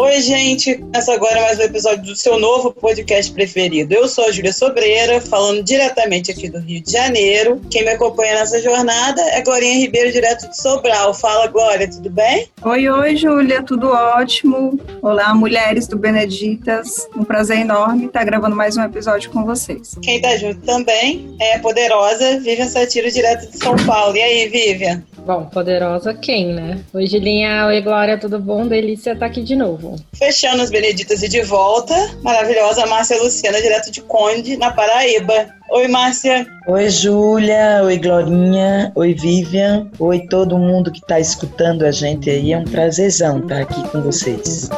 Oi, gente. Começa agora mais um episódio do seu novo podcast preferido. Eu sou a Júlia Sobreira, falando diretamente aqui do Rio de Janeiro. Quem me acompanha nessa jornada é Glorinha Ribeiro, direto de Sobral. Fala, Glória, tudo bem? Oi, oi, Júlia, tudo ótimo. Olá, mulheres do Beneditas. Um prazer enorme estar gravando mais um episódio com vocês. Quem tá junto também é a poderosa Vivian Satiro, direto de São Paulo. E aí, Vivian? Bom, poderosa quem, né? Oi, Gilinha. Oi, Glória, tudo bom? Delícia estar aqui de novo. Fechando as Beneditas e de volta, maravilhosa Márcia Luciana, direto de Conde, na Paraíba. Oi, Márcia. Oi, Júlia. Oi, Glorinha. Oi, Vivian. Oi, todo mundo que está escutando a gente aí. É um prazerzão estar aqui com vocês.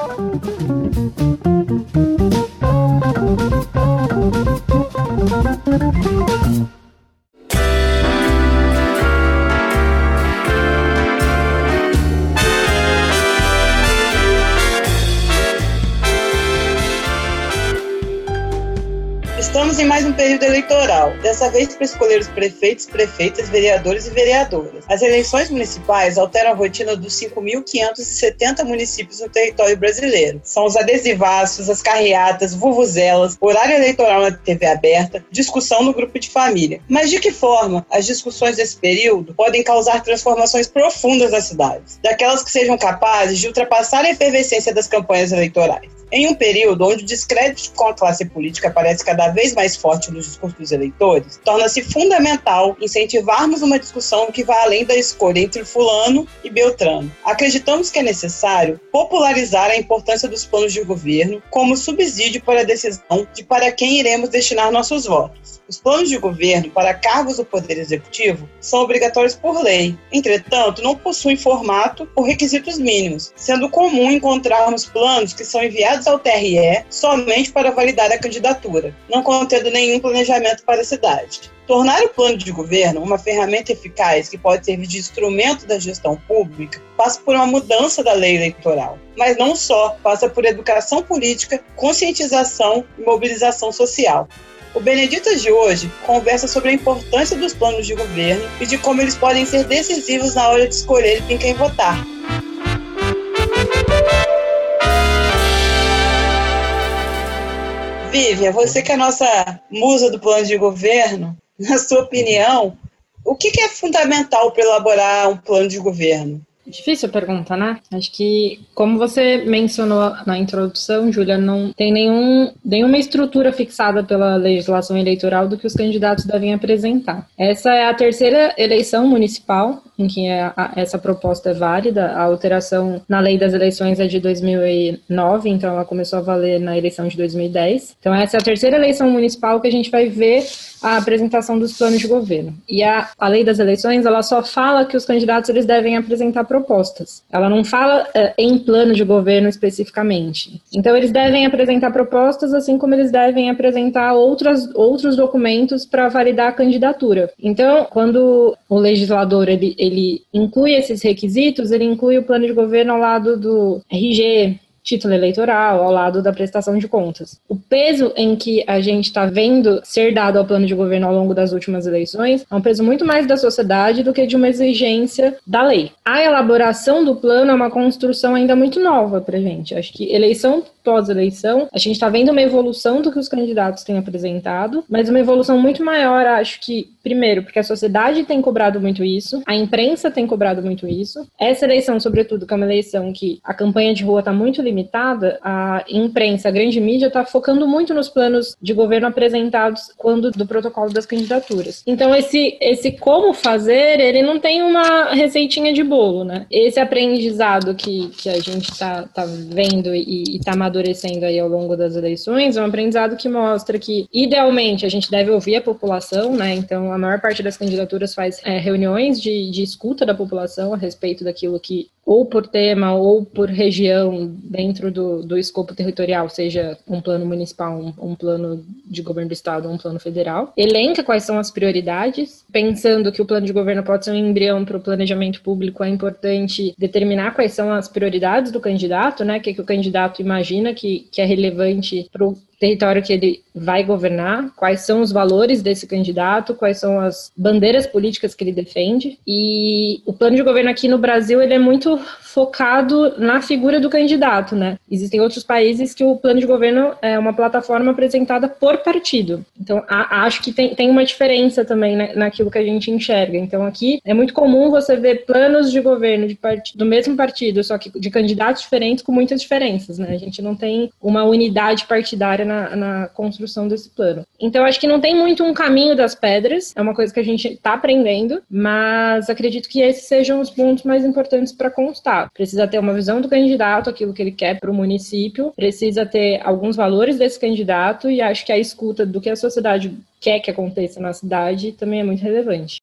Mais um período eleitoral, dessa vez para escolher os prefeitos, prefeitas, vereadores e vereadoras. As eleições municipais alteram a rotina dos 5.570 municípios no território brasileiro. São os adesivaços, as carreatas, vuvuzelas, horário eleitoral na TV aberta, discussão no grupo de família. Mas de que forma as discussões desse período podem causar transformações profundas nas cidades? Daquelas que sejam capazes de ultrapassar a efervescência das campanhas eleitorais. Em um período onde o descrédito com a classe política parece cada vez mais forte nos discursos dos eleitores, torna-se fundamental incentivarmos uma discussão que vá além da escolha entre Fulano e Beltrano. Acreditamos que é necessário popularizar a importância dos planos de governo como subsídio para a decisão de para quem iremos destinar nossos votos. Os planos de governo para cargos do Poder Executivo são obrigatórios por lei. Entretanto, não possuem formato ou requisitos mínimos, sendo comum encontrarmos planos que são enviados ao TRE somente para validar a candidatura, não contendo nenhum planejamento para a cidade. Tornar o plano de governo uma ferramenta eficaz que pode servir de instrumento da gestão pública passa por uma mudança da lei eleitoral. Mas não só, passa por educação política, conscientização e mobilização social. O Beneditas de hoje conversa sobre a importância dos planos de governo e de como eles podem ser decisivos na hora de escolher em quem votar. Vivian, você que é a nossa musa do plano de governo, na sua opinião, o que é fundamental para elaborar um plano de governo? Difícil pergunta, né? Acho que, como você mencionou na introdução, Júlia, não tem nenhum, nenhuma estrutura fixada pela legislação eleitoral do que os candidatos devem apresentar. Essa é a terceira eleição municipal em que é a, essa proposta é válida. A alteração na lei das eleições é de 2009, então ela começou a valer na eleição de 2010. Então, essa é a terceira eleição municipal que a gente vai ver a apresentação dos planos de governo. E a, a lei das eleições, ela só fala que os candidatos eles devem apresentar propostas. Ela não fala uh, em plano de governo especificamente. Então, eles devem apresentar propostas, assim como eles devem apresentar outras, outros documentos para validar a candidatura. Então, quando o legislador ele, ele inclui esses requisitos, ele inclui o plano de governo ao lado do RG, título eleitoral, ao lado da prestação de contas. O peso em que a gente está vendo ser dado ao plano de governo ao longo das últimas eleições é um peso muito mais da sociedade do que de uma exigência da lei. A elaboração do plano é uma construção ainda muito nova para gente. Acho que eleição pós-eleição, a gente está vendo uma evolução do que os candidatos têm apresentado, mas uma evolução muito maior, acho que, primeiro, porque a sociedade tem cobrado muito isso, a imprensa tem cobrado muito isso. Essa eleição, sobretudo, que é uma eleição que a campanha de rua está muito limitada, a imprensa, a grande mídia, está focando muito nos planos de governo apresentados quando do protocolo das candidaturas. Então, esse, esse como fazer, ele não tem uma receitinha de bolo, né? Esse aprendizado que, que a gente está tá vendo e está amadurecendo aí ao longo das eleições, é um aprendizado que mostra que, idealmente, a gente deve ouvir a população, né? Então, a maior parte das candidaturas faz é, reuniões de, de escuta da população a respeito daquilo que ou por tema ou por região dentro do, do escopo territorial, seja um plano municipal, um, um plano de governo do estado um plano federal. Elenca quais são as prioridades, pensando que o plano de governo pode ser um embrião para o planejamento público, é importante determinar quais são as prioridades do candidato, né? O que, que o candidato imagina que, que é relevante para o território que ele vai governar, quais são os valores desse candidato, quais são as bandeiras políticas que ele defende. E o plano de governo aqui no Brasil ele é muito focado na figura do candidato, né? Existem outros países que o plano de governo é uma plataforma apresentada por partido. Então, a, acho que tem, tem uma diferença também né, naquilo que a gente enxerga. Então, aqui é muito comum você ver planos de governo de do mesmo partido, só que de candidatos diferentes com muitas diferenças, né? A gente não tem uma unidade partidária na, na construção desse plano. Então, acho que não tem muito um caminho das pedras, é uma coisa que a gente está aprendendo, mas acredito que esses sejam os pontos mais importantes para constar precisa ter uma visão do candidato, aquilo que ele quer para o município, precisa ter alguns valores desse candidato e acho que a escuta do que a sociedade quer que aconteça na cidade também é muito relevante.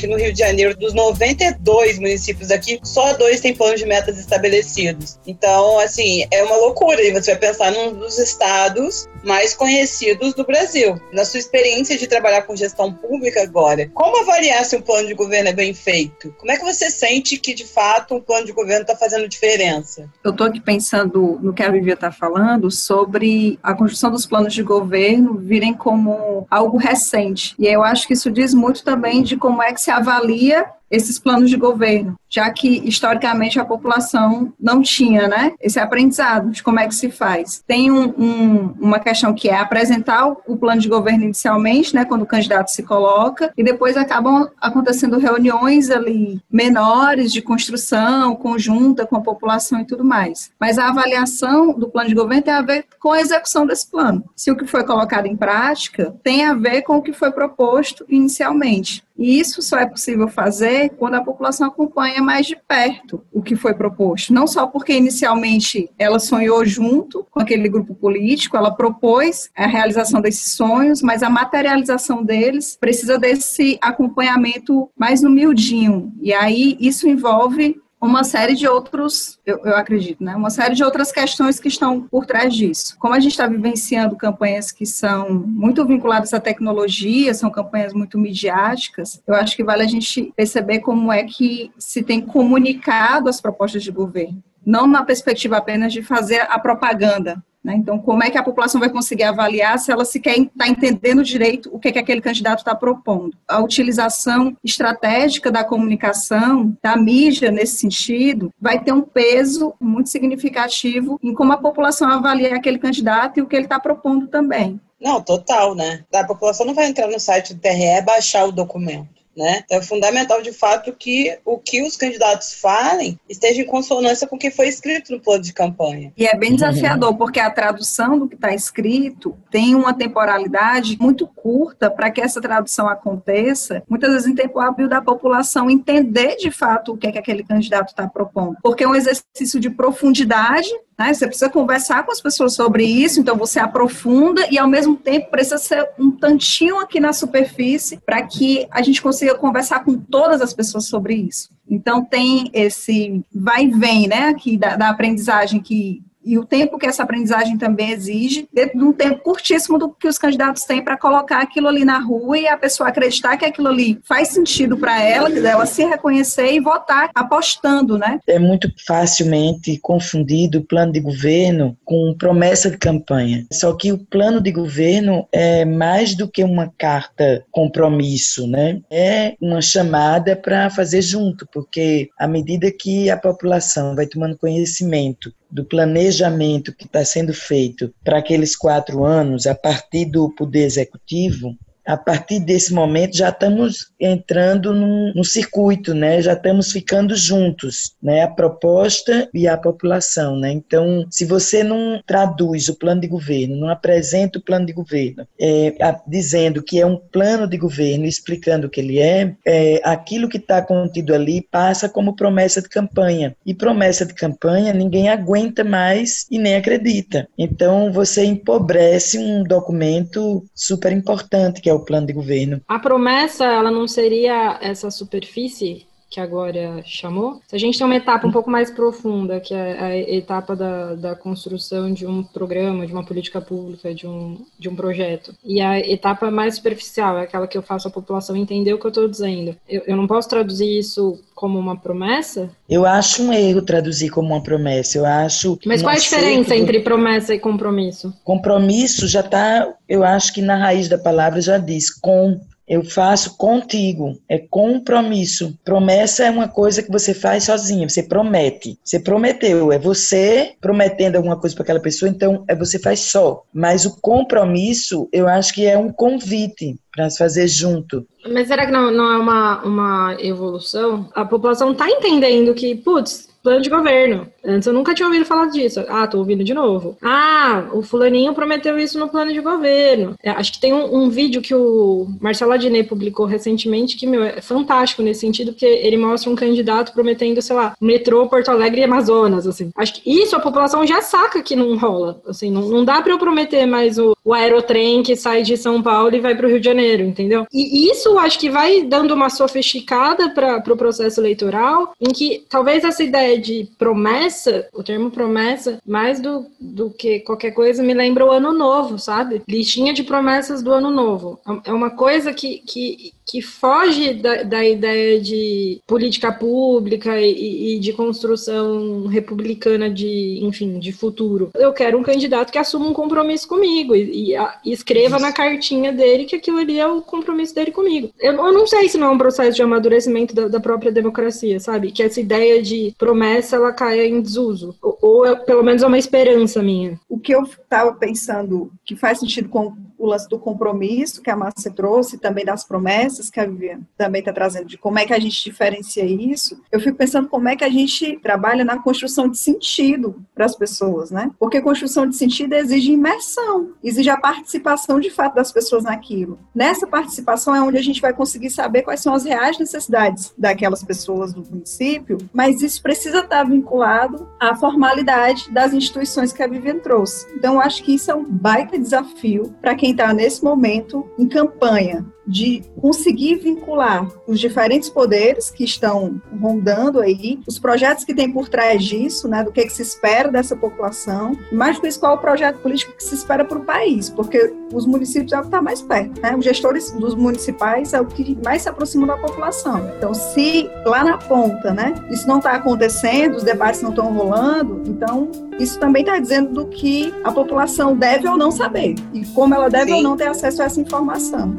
Aqui no Rio de Janeiro, dos 92 municípios aqui, só dois têm planos de metas estabelecidos. Então, assim, é uma loucura. E você vai pensar num dos estados mais conhecidos do Brasil. Na sua experiência de trabalhar com gestão pública agora, como avaliar se um plano de governo é bem feito? Como é que você sente que, de fato, um plano de governo está fazendo diferença? Eu estou aqui pensando no que a Vivia está falando sobre a construção dos planos de governo virem como algo recente. E eu acho que isso diz muito também de como é que se avalia esses planos de governo, já que historicamente a população não tinha, né, esse aprendizado de como é que se faz. Tem um, um, uma questão que é apresentar o plano de governo inicialmente, né, quando o candidato se coloca, e depois acabam acontecendo reuniões ali menores de construção conjunta com a população e tudo mais. Mas a avaliação do plano de governo tem a ver com a execução desse plano. Se o que foi colocado em prática tem a ver com o que foi proposto inicialmente. E isso só é possível fazer quando a população acompanha mais de perto o que foi proposto. Não só porque inicialmente ela sonhou junto com aquele grupo político, ela propôs a realização desses sonhos, mas a materialização deles precisa desse acompanhamento mais humildinho. E aí isso envolve uma série de outros, eu, eu, acredito, né? Uma série de outras questões que estão por trás disso. Como a gente está vivenciando campanhas que são muito vinculadas à tecnologia, são campanhas muito midiáticas, eu acho que vale a gente perceber como é que se tem comunicado as propostas de governo. Não na perspectiva apenas de fazer a propaganda, né? Então, como é que a população vai conseguir avaliar se ela sequer está entendendo direito o que, é que aquele candidato está propondo? A utilização estratégica da comunicação, da mídia nesse sentido, vai ter um peso muito significativo em como a população avalia aquele candidato e o que ele está propondo também. Não, total, né? A população não vai entrar no site do TRE e baixar o documento. Né? Então é fundamental, de fato, que o que os candidatos falem esteja em consonância com o que foi escrito no plano de campanha. E é bem desafiador, porque a tradução do que está escrito tem uma temporalidade muito curta para que essa tradução aconteça, muitas vezes em tempo hábil da população entender de fato o que é que aquele candidato está propondo. Porque é um exercício de profundidade né? Você precisa conversar com as pessoas sobre isso, então você aprofunda e, ao mesmo tempo, precisa ser um tantinho aqui na superfície para que a gente consiga conversar com todas as pessoas sobre isso. Então, tem esse vai e vem, né, aqui da, da aprendizagem que e o tempo que essa aprendizagem também exige, dentro de um tempo curtíssimo do que os candidatos têm para colocar aquilo ali na rua e a pessoa acreditar que aquilo ali faz sentido para ela, ela se reconhecer e votar apostando, né? É muito facilmente confundido o plano de governo com promessa de campanha. Só que o plano de governo é mais do que uma carta compromisso, né? É uma chamada para fazer junto, porque à medida que a população vai tomando conhecimento do planejamento que está sendo feito para aqueles quatro anos, a partir do Poder Executivo, a partir desse momento já estamos entrando num, num, circuito, né? Já estamos ficando juntos, né? A proposta e a população, né? Então, se você não traduz o plano de governo, não apresenta o plano de governo, é, a, dizendo que é um plano de governo, explicando o que ele é, é aquilo que está contido ali passa como promessa de campanha. E promessa de campanha ninguém aguenta mais e nem acredita. Então, você empobrece um documento super importante que é o plano de governo. A promessa, ela não seria essa superfície que agora chamou, se a gente tem uma etapa um pouco mais profunda, que é a etapa da, da construção de um programa, de uma política pública, de um, de um projeto, e a etapa mais superficial é aquela que eu faço a população entender o que eu estou dizendo, eu, eu não posso traduzir isso como uma promessa? Eu acho um erro traduzir como uma promessa. Eu acho. Mas qual a diferença entre promessa e compromisso? Compromisso já está, eu acho que na raiz da palavra já diz com eu faço contigo, é compromisso. Promessa é uma coisa que você faz sozinho, você promete. Você prometeu, é você prometendo alguma coisa para aquela pessoa, então é você faz só. Mas o compromisso, eu acho que é um convite para se fazer junto. Mas será que não, não é uma, uma evolução? A população está entendendo que, putz, plano de governo. Antes eu nunca tinha ouvido falar disso. Ah, tô ouvindo de novo. Ah, o fulaninho prometeu isso no plano de governo. É, acho que tem um, um, vídeo que o Marcelo Adnet publicou recentemente que, meu, é fantástico nesse sentido, porque ele mostra um candidato prometendo, sei lá, metrô Porto Alegre e Amazonas, assim. Acho que isso a população já saca que não rola. Assim, não, não dá para eu prometer mais o, o aerotrem que sai de São Paulo e vai para o Rio de Janeiro, entendeu? E isso acho que vai dando uma sofisticada para o pro processo eleitoral, em que talvez essa ideia de promessa, o termo promessa, mais do, do que qualquer coisa, me lembra o ano novo, sabe? Listinha de promessas do ano novo. É uma coisa que, que, que foge da, da ideia de política pública e, e, de construção republicana de, enfim, de futuro. Eu quero um candidato que assuma um compromisso comigo e, e, e escreva Isso. na cartinha dele que aquilo ali é o compromisso dele comigo. Eu, eu não sei se não é um processo de amadurecimento da, da, própria democracia, sabe? Que essa ideia de promessa ela caia em desuso. Ou, ou é, pelo menos é uma esperança minha. O que eu estava pensando que faz sentido com o lance do compromisso que a Márcia trouxe, também das promessas que a Viviane também está trazendo, de como é que a gente diferencia isso, eu fico pensando como é que a gente trabalha na construção de sentido para as pessoas, né? Porque construção de sentido exige imersão, exige a participação de fato das pessoas naquilo. Nessa participação é onde a gente vai conseguir saber quais são as reais necessidades daquelas pessoas do município, mas isso precisa estar vinculado à formalidade das instituições que a Viviane trouxe. Então, eu acho que isso é um baita desafio para quem está nesse momento em campanha de conseguir vincular os diferentes poderes que estão rondando aí, os projetos que tem por trás disso, né, do que, que se espera dessa população, mais do que isso, qual é o projeto político que se espera para o país, porque os municípios é o que está mais perto, né, os gestores dos municipais é o que mais se aproxima da população. Então, se lá na ponta, né, isso não está acontecendo, os debates não estão rolando, então isso também está dizendo do que a população deve ou não saber e como ela deve Sim. ou não ter acesso a essa informação.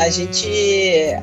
A gente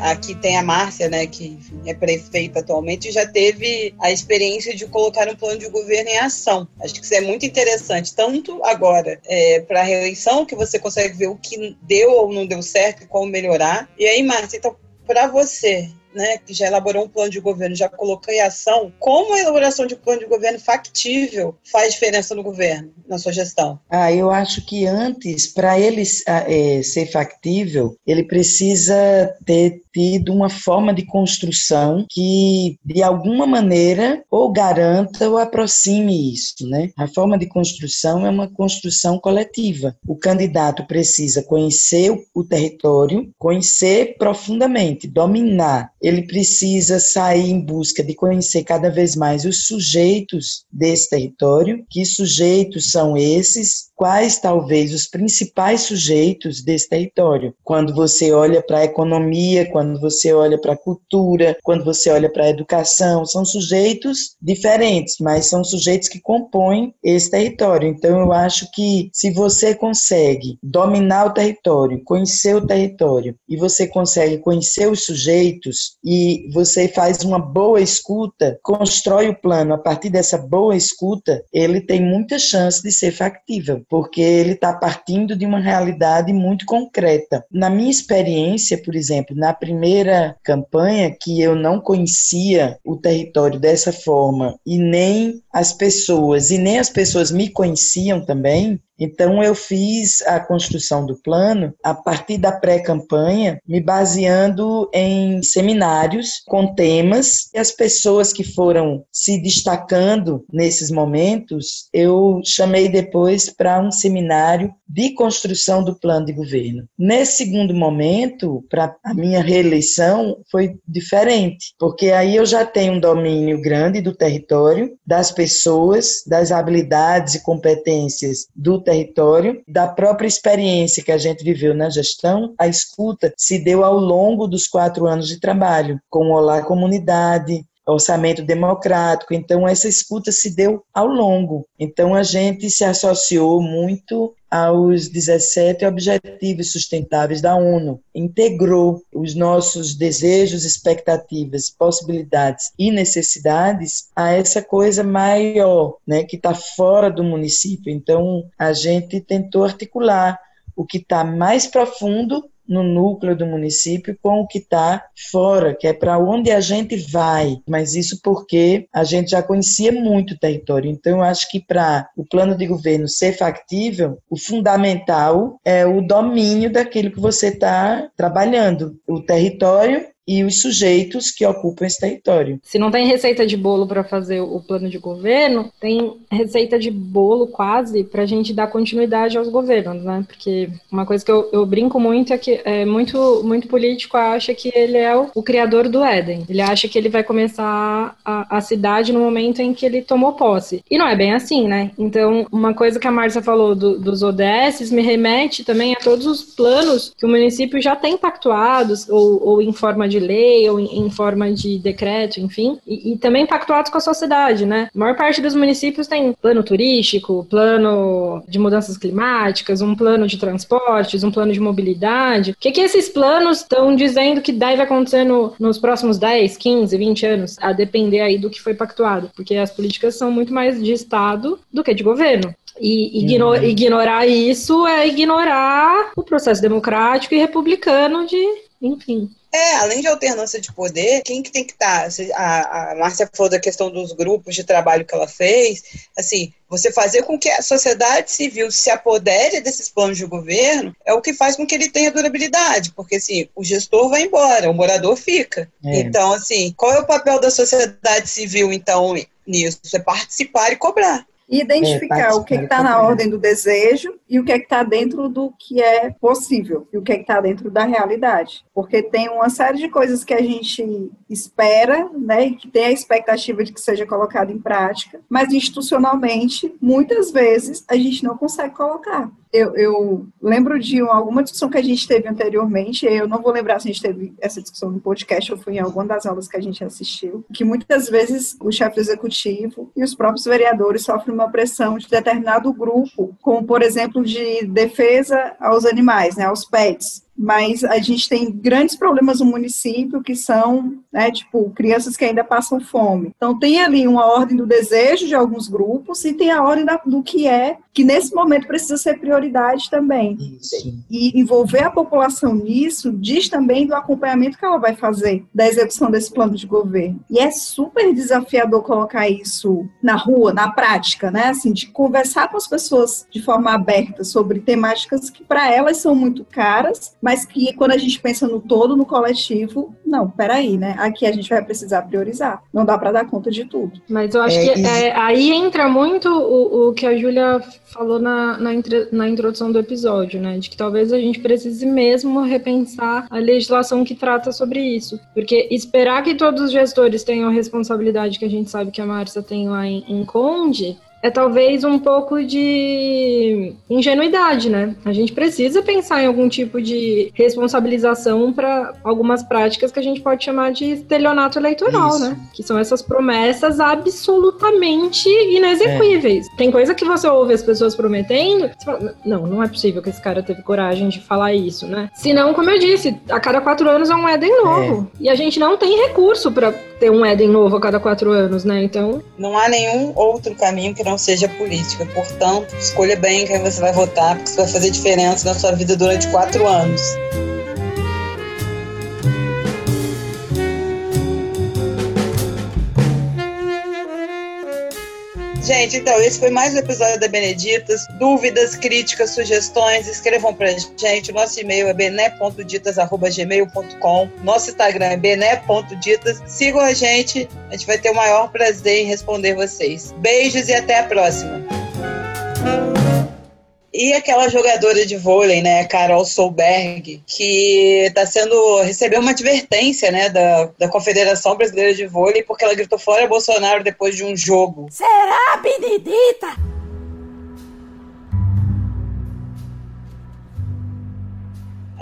aqui tem a Márcia, né, que é prefeita atualmente, e já teve a experiência de colocar um plano de governo em ação. Acho que isso é muito interessante, tanto agora é, para a reeleição, que você consegue ver o que deu ou não deu certo como melhorar. E aí, Márcia, então, para você, né, que já elaborou um plano de governo, já colocou em ação, como a elaboração de um plano de governo factível faz diferença no governo, na sua gestão? Ah, eu acho que antes, para ele é, ser factível, ele precisa ter tido uma forma de construção que, de alguma maneira, ou garanta ou aproxime isso, né? A forma de construção é uma construção coletiva. O candidato precisa conhecer o território, conhecer profundamente, dominar. Ele precisa sair em busca de conhecer cada vez mais os sujeitos desse território. Que sujeitos são esses? Quais talvez os principais sujeitos desse território? Quando você olha para a economia, quando quando você olha para a cultura, quando você olha para a educação, são sujeitos diferentes, mas são sujeitos que compõem esse território. Então, eu acho que se você consegue dominar o território, conhecer o território, e você consegue conhecer os sujeitos, e você faz uma boa escuta, constrói o plano a partir dessa boa escuta, ele tem muita chance de ser factível, porque ele está partindo de uma realidade muito concreta. Na minha experiência, por exemplo, na primeira primeira campanha que eu não conhecia o território dessa forma e nem as pessoas, e nem as pessoas me conheciam também, Então, eu fiz a construção do plano a partir da pré-campanha, me baseando em seminários com temas e as pessoas que foram se destacando nesses momentos, eu chamei depois para um seminário de construção do plano de governo. Nesse segundo momento, para a minha reeleição, foi diferente, porque aí eu já tenho um domínio grande do território, das pessoas, das habilidades e competências do território, da própria experiência que a gente viveu na gestão. A escuta se deu ao longo dos quatro anos de trabalho, com o Olá Comunidade, orçamento democrático. Então, essa escuta se deu ao longo. Então, a gente se associou muito aos 17 Objetivos Sustentáveis da ONU, integrou os nossos desejos, expectativas, possibilidades e necessidades a essa coisa maior, né, que está fora do município. Então, a gente tentou articular o que está mais profundo no núcleo do município com o que está fora, que é para onde a gente vai. Mas isso porque a gente já conhecia muito o território. Então, eu acho que para o plano de governo ser factível, o fundamental é o domínio daquilo que você está trabalhando, o território e os sujeitos que ocupam esse território. Se não tem receita de bolo para fazer o plano de governo, tem receita de bolo quase para a gente dar continuidade aos governos, né? Porque uma coisa que eu, eu, brinco muito é que é muito, muito político acha que ele é o, o criador do Éden. Ele acha que ele vai começar a, a, cidade no momento em que ele tomou posse. E não é bem assim, né? Então, uma coisa que a Márcia falou do, dos ODS me remete também a todos os planos que o município já tem pactuados ou, ou em forma de de lei ou em, em forma de decreto, enfim, e, e, também pactuados com a sociedade, né? A maior parte dos municípios tem plano turístico, plano de mudanças climáticas, um plano de transportes, um plano de mobilidade. O que, que esses planos estão dizendo que deve acontecer no, nos próximos 10, 15, 20 anos, a depender aí do que foi pactuado? Porque as políticas são muito mais de Estado do que de governo. E igno uhum. ignorar isso é ignorar o processo democrático e republicano de, enfim, é, além de alternância de poder, quem que tem que estar? Tá? A, a Márcia falou da questão dos grupos de trabalho que ela fez. Assim, você fazer com que a sociedade civil se apodere desses planos de governo é o que faz com que ele tenha durabilidade, porque assim, o gestor vai embora, o morador fica. É. Então, assim, qual é o papel da sociedade civil, então, nisso? É participar e cobrar e identificar é, o que é está na ordem do desejo e o que é está dentro do que é possível e o que é está dentro da realidade. Porque tem uma série de coisas que a gente espera, né, e que tem a expectativa de que seja colocado em prática, mas institucionalmente, muitas vezes, a gente não consegue colocar. Eu, eu, lembro de alguma discussão que a gente teve anteriormente, eu não vou lembrar se a gente teve essa discussão no podcast ou foi em alguma das aulas que a gente assistiu, que muitas vezes o chefe executivo e os próprios vereadores sofrem uma pressão de determinado grupo, como por exemplo de defesa aos animais, né, aos pets, mas a gente tem grandes problemas no município que são, né, tipo, crianças que ainda passam fome. Então tem ali uma ordem do desejo de alguns grupos e tem a ordem da, do que é, que nesse momento precisa ser prioridade também. Isso. E envolver a população nisso diz também do acompanhamento que ela vai fazer da execução desse plano de governo. E é super desafiador colocar isso na rua, na prática, né? Assim, de conversar com as pessoas de forma aberta sobre temáticas que para elas são muito caras, mas que quando a gente pensa no todo, no coletivo, não, peraí, né? Aqui a gente vai precisar priorizar. Não dá para dar conta de tudo. Mas eu acho é, que é, aí entra muito o, o que a Júlia falou na, na, na introdução do episódio, né? De que talvez a gente precise mesmo repensar a legislação que trata sobre isso. Porque esperar que todos os gestores tenham a responsabilidade que a gente sabe que a Márcia tem lá em, em Conde é talvez um pouco de ingenuidade, né? A gente precisa pensar em algum tipo de responsabilização para algumas práticas que a gente pode chamar de estelionato eleitoral, Isso. né? Que são essas promessas absolutamente inexequíveis. É. Tem coisa que você ouve as pessoas prometendo, fala, não, não é possível que esse cara teve coragem de falar isso, né? Se não, como eu disse, a cada quatro anos é um Éden novo. É. E a gente não tem recurso para ter um Éden novo a cada quatro anos, né? Então. Não há nenhum outro caminho que não seja política. Portanto, escolha bem quem você vai votar, porque isso vai fazer diferença na sua vida durante quatro anos. Gente, então, esse foi mais um episódio da Beneditas. Dúvidas, críticas, sugestões, escrevam pra gente. Nosso e-mail é bené.ditas.gmail.com. Nosso Instagram é bené.ditas. Sigam a gente, a gente vai ter o maior prazer em responder vocês. Beijos e até a próxima. E aquela jogadora de vôlei, né, Carol Solberg, que está sendo recebeu uma advertência, né, da, da Confederação Brasileira de Vôlei porque ela gritou fora Bolsonaro depois de um jogo. Será, Benedita?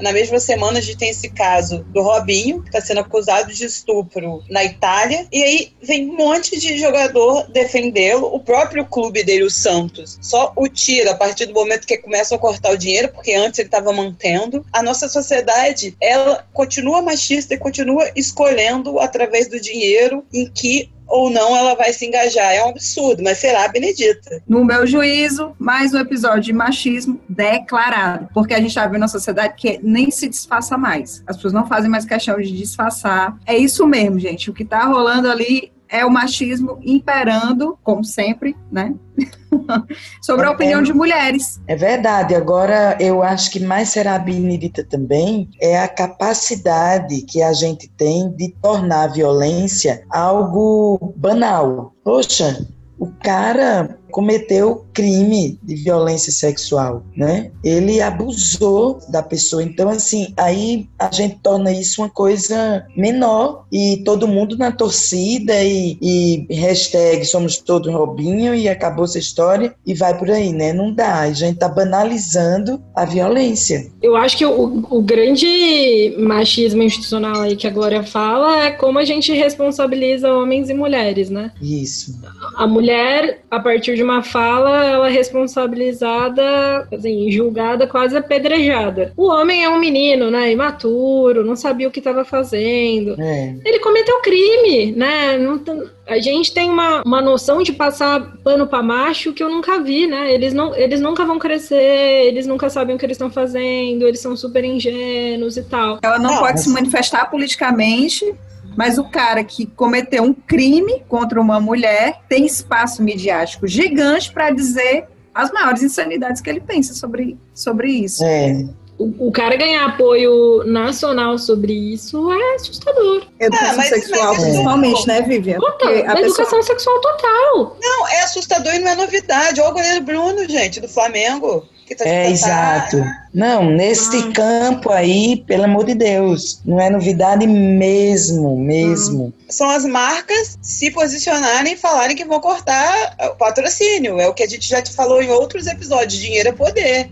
Na mesma semana, a gente tem esse caso do Robinho, que está sendo acusado de estupro na Itália. E aí vem um monte de jogador defendê-lo. O próprio clube dele, o Santos, só o tira a partir do momento que começam a cortar o dinheiro, porque antes ele estava mantendo. A nossa sociedade, ela continua machista e continua escolhendo através do dinheiro em que ou não ela vai se engajar. É um absurdo, mas será Benedita. No meu juízo, mais um episódio de machismo declarado, porque a gente está vendo uma sociedade que nem se disfarça mais. As pessoas não fazem mais questão de disfarçar. É isso mesmo, gente. O que está rolando ali é o machismo imperando, como sempre, né? Sobre a opinião de mulheres. É verdade. Agora, eu acho que mais será benedita também é a capacidade que a gente tem de tornar a violência algo banal. Poxa, o cara cometeu crime de violência sexual, né? Ele abusou da pessoa. Então, assim, aí a gente torna isso uma coisa menor e todo mundo na torcida e, e hashtag somos todos Robinho e acabou essa história e vai por aí, né? Não dá. A gente tá banalizando a violência. Eu acho que o, o grande machismo institucional aí que a Glória fala é como a gente responsabiliza homens e mulheres, né? Isso. A mulher, a partir de uma fala, ela é responsabilizada, assim, julgada, quase apedrejada. O homem é um menino, né, imaturo, não sabia o que estava fazendo. É. Ele cometeu crime, né? Não, a gente tem uma, uma noção de passar pano para macho que eu nunca vi, né? Eles, não, eles nunca vão crescer, eles nunca sabem o que eles estão fazendo, eles são super ingênuos e tal. Ela não, não pode mas... se manifestar politicamente mas o cara que cometeu um crime contra uma mulher tem espaço midiático gigante para dizer as maiores insanidades que ele pensa sobre, sobre isso. É. O, o, cara ganhar apoio nacional sobre isso é assustador. Educação ah, mas, sexual, mas principalmente, né, Vivian? Total, a educação pessoa... sexual total. Não, é assustador e não é novidade. Olha o goleiro Bruno, gente, do Flamengo. Tá é, exato. Não, nesse ah. campo aí, pelo amor de Deus, não é novidade mesmo, mesmo. Ah. São as marcas se posicionarem e falarem que vão cortar o patrocínio. É o que a gente já te falou em outros episódios. Dinheiro é poder.